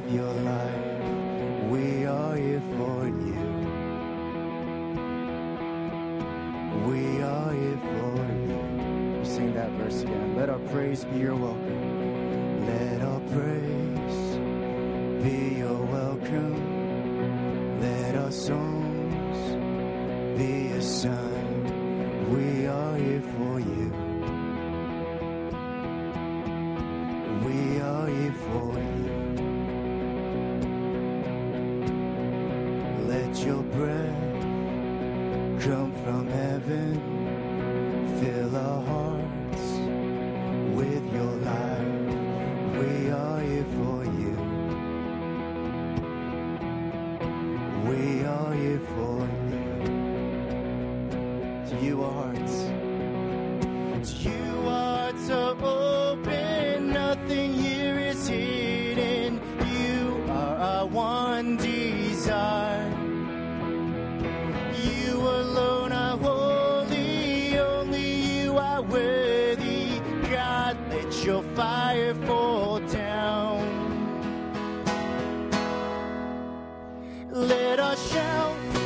with your life. We are here for you. We are here for you. We sing that verse again. Let our praise be your welcome. Let our praise be your welcome. Let our songs be a sign. We are here for you. Let a shout?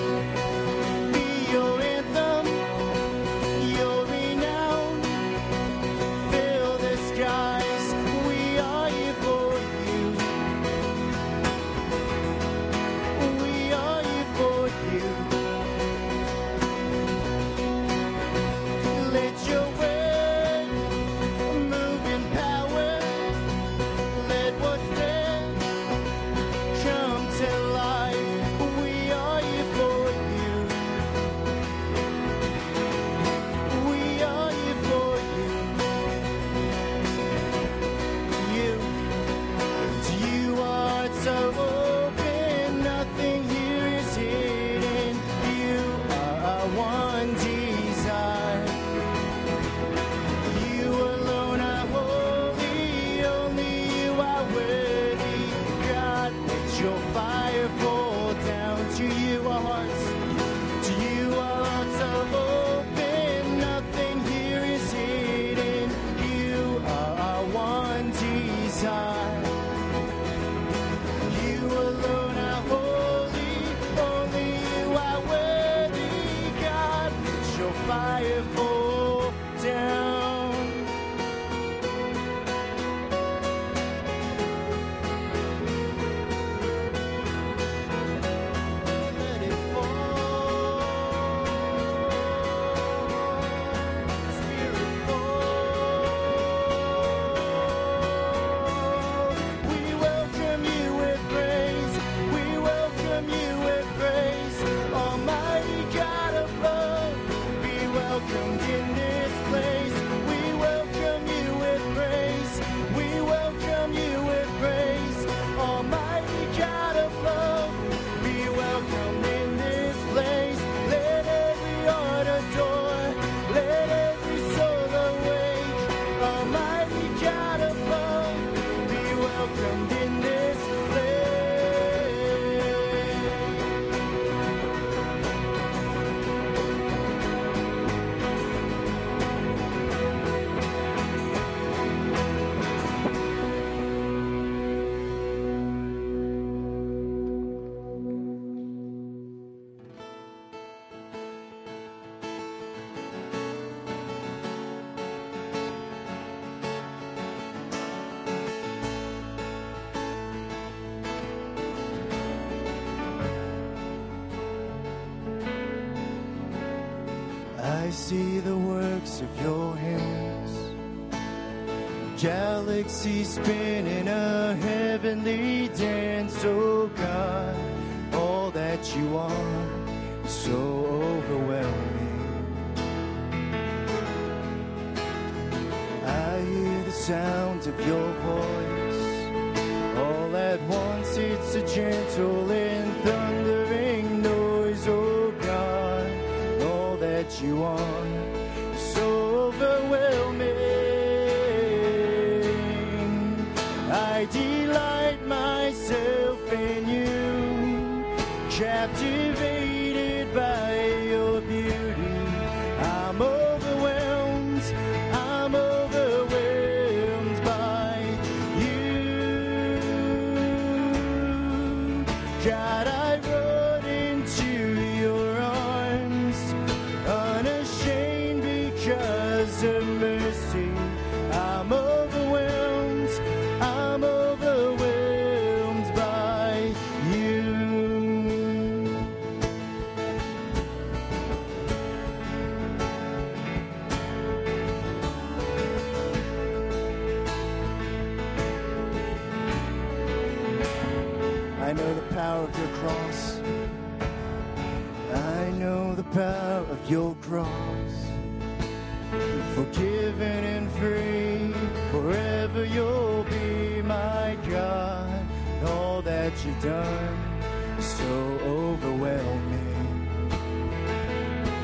see the works of your hands. Galaxies spin in a heavenly dance, oh God, all that you are, so overwhelming. I hear the sound of your voice, all at once it's a gentle your cross. Forgiven and free, forever you'll be my God. And all that you've done is so overwhelming.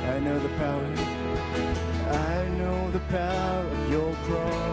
I know the power, I know the power of your cross.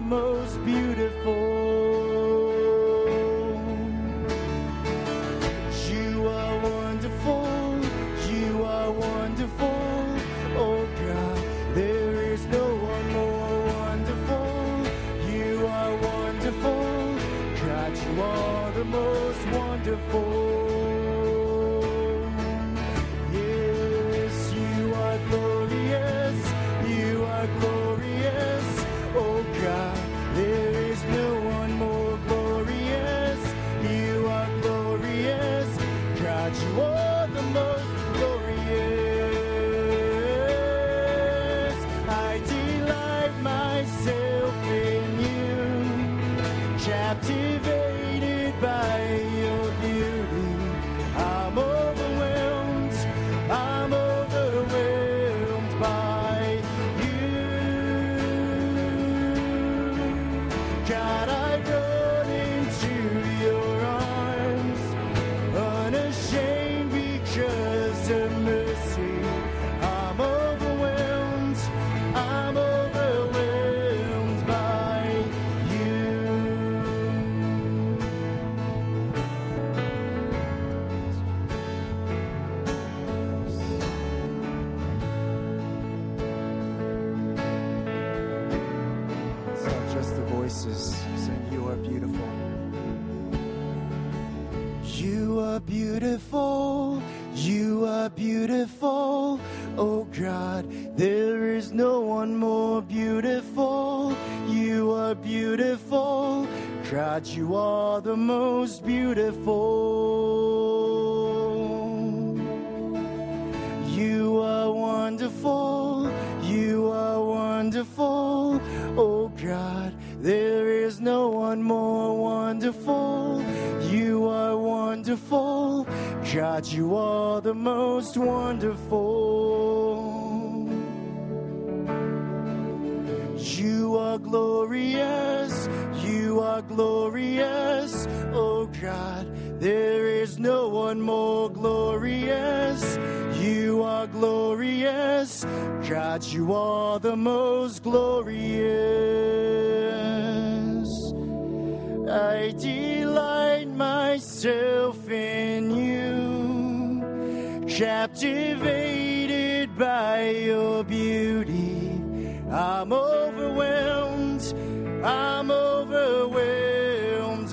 most beautiful. you are the most beautiful. You are wonderful, you are wonderful. Oh God, there is no one more wonderful. You are wonderful, God, you are the most wonderful. You are glorious. You are glorious, oh God. There is no one more glorious. You are glorious, God. You are the most glorious. I delight myself in you, captivated by your beauty. I'm overwhelmed. I'm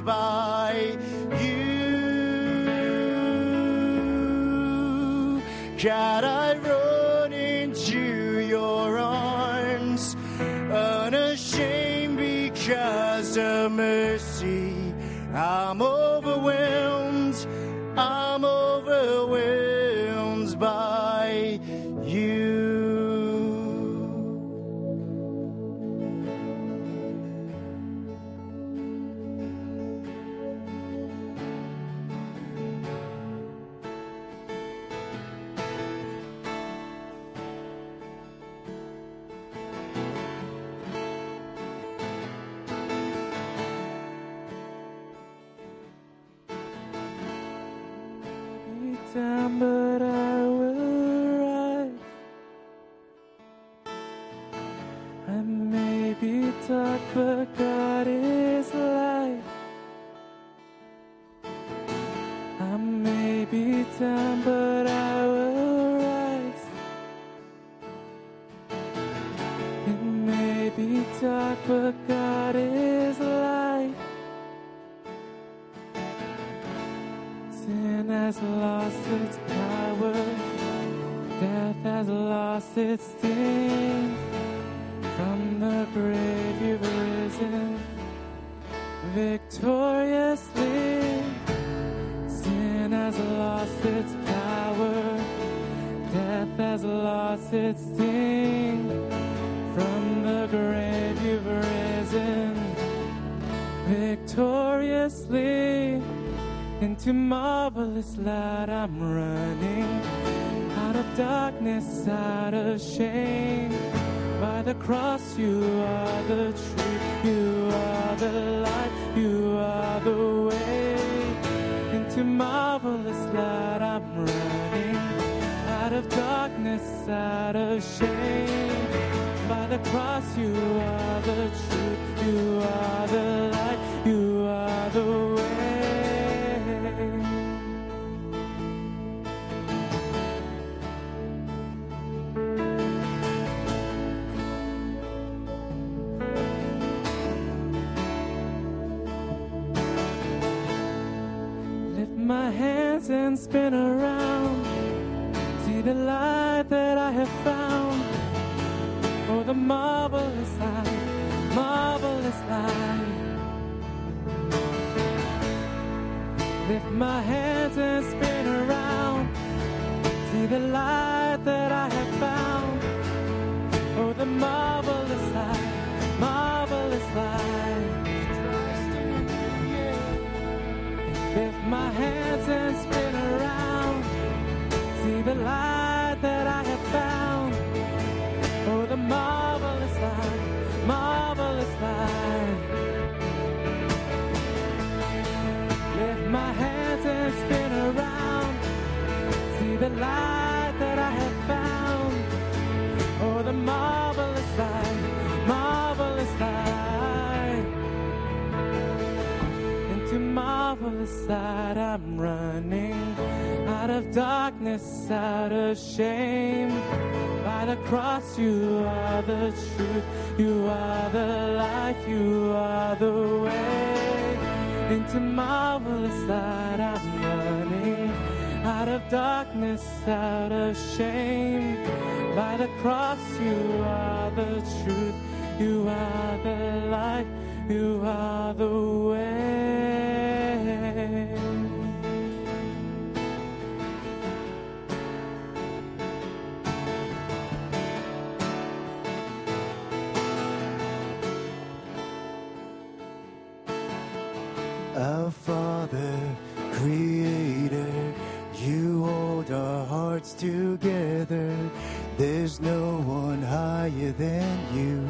by you. God, may be its sting. From the grave you've risen victoriously. Into marvelous light I'm running out of darkness, out of shame. By the cross, you are the truth, you are the light, you are the way. Into marvelous light of darkness, out of shame. By the cross, you are the truth, you are the light, you are the way. Lift my hands and spin around. The light that I have found. Oh, the marvelous light, marvelous light. Lift my hands and spin around. See the light Running out of darkness, out of shame. By the cross, you are the truth, you are the life, you are the way. Into marvelous light I'm running out of darkness, out of shame. By the cross, you are the truth, you are the light, you are the way. Father, Creator, you hold our hearts together. There's no one higher than you.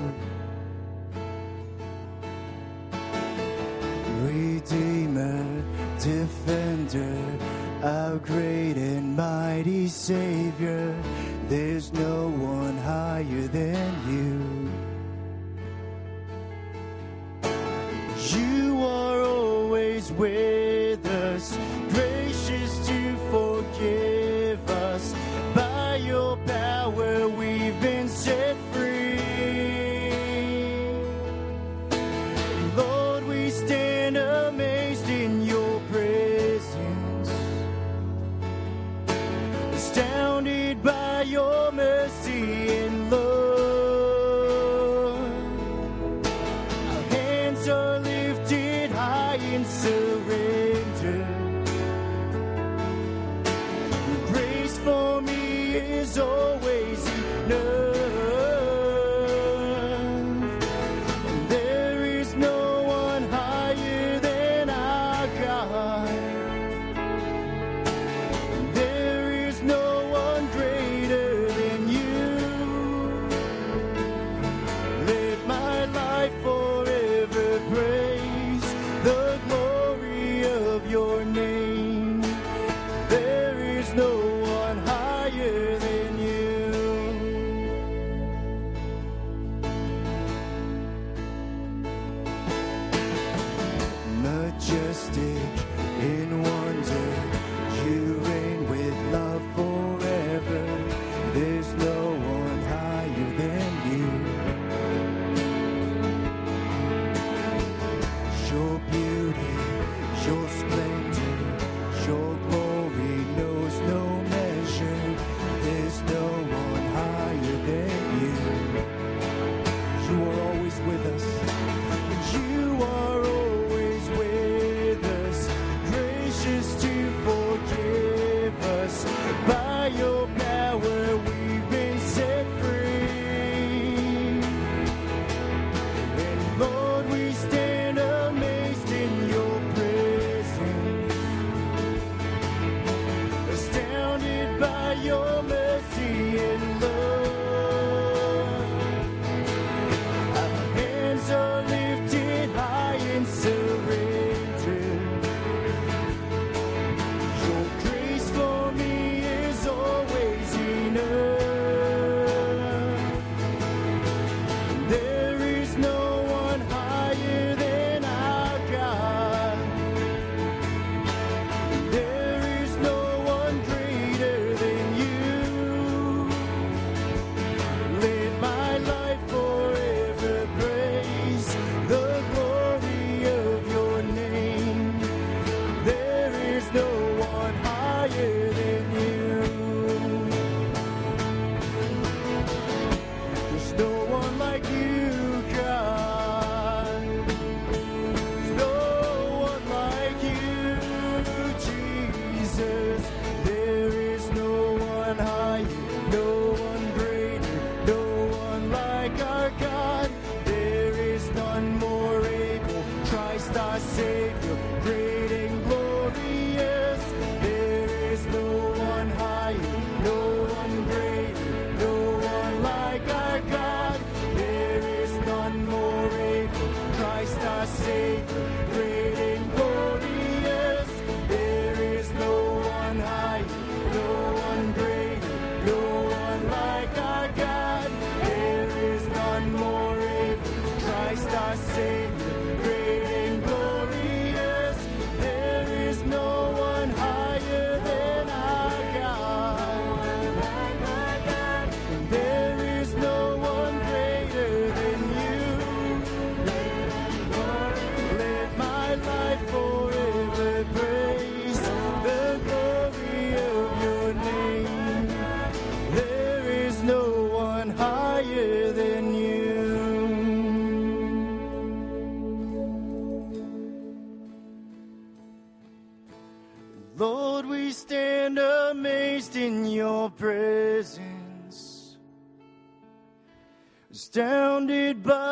your name.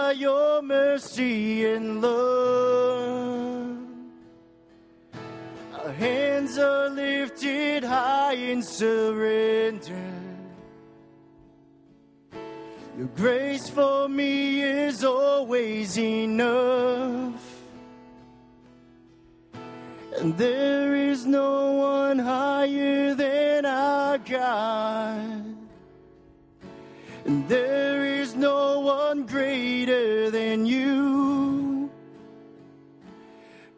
by your mercy and love. Our hands are lifted high in surrender. Your grace for me is always enough. And there is no one higher than our God. And there one greater than you.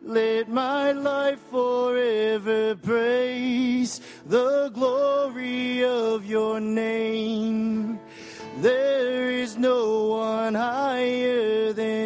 Let my life forever praise the glory of your name. There is no one higher than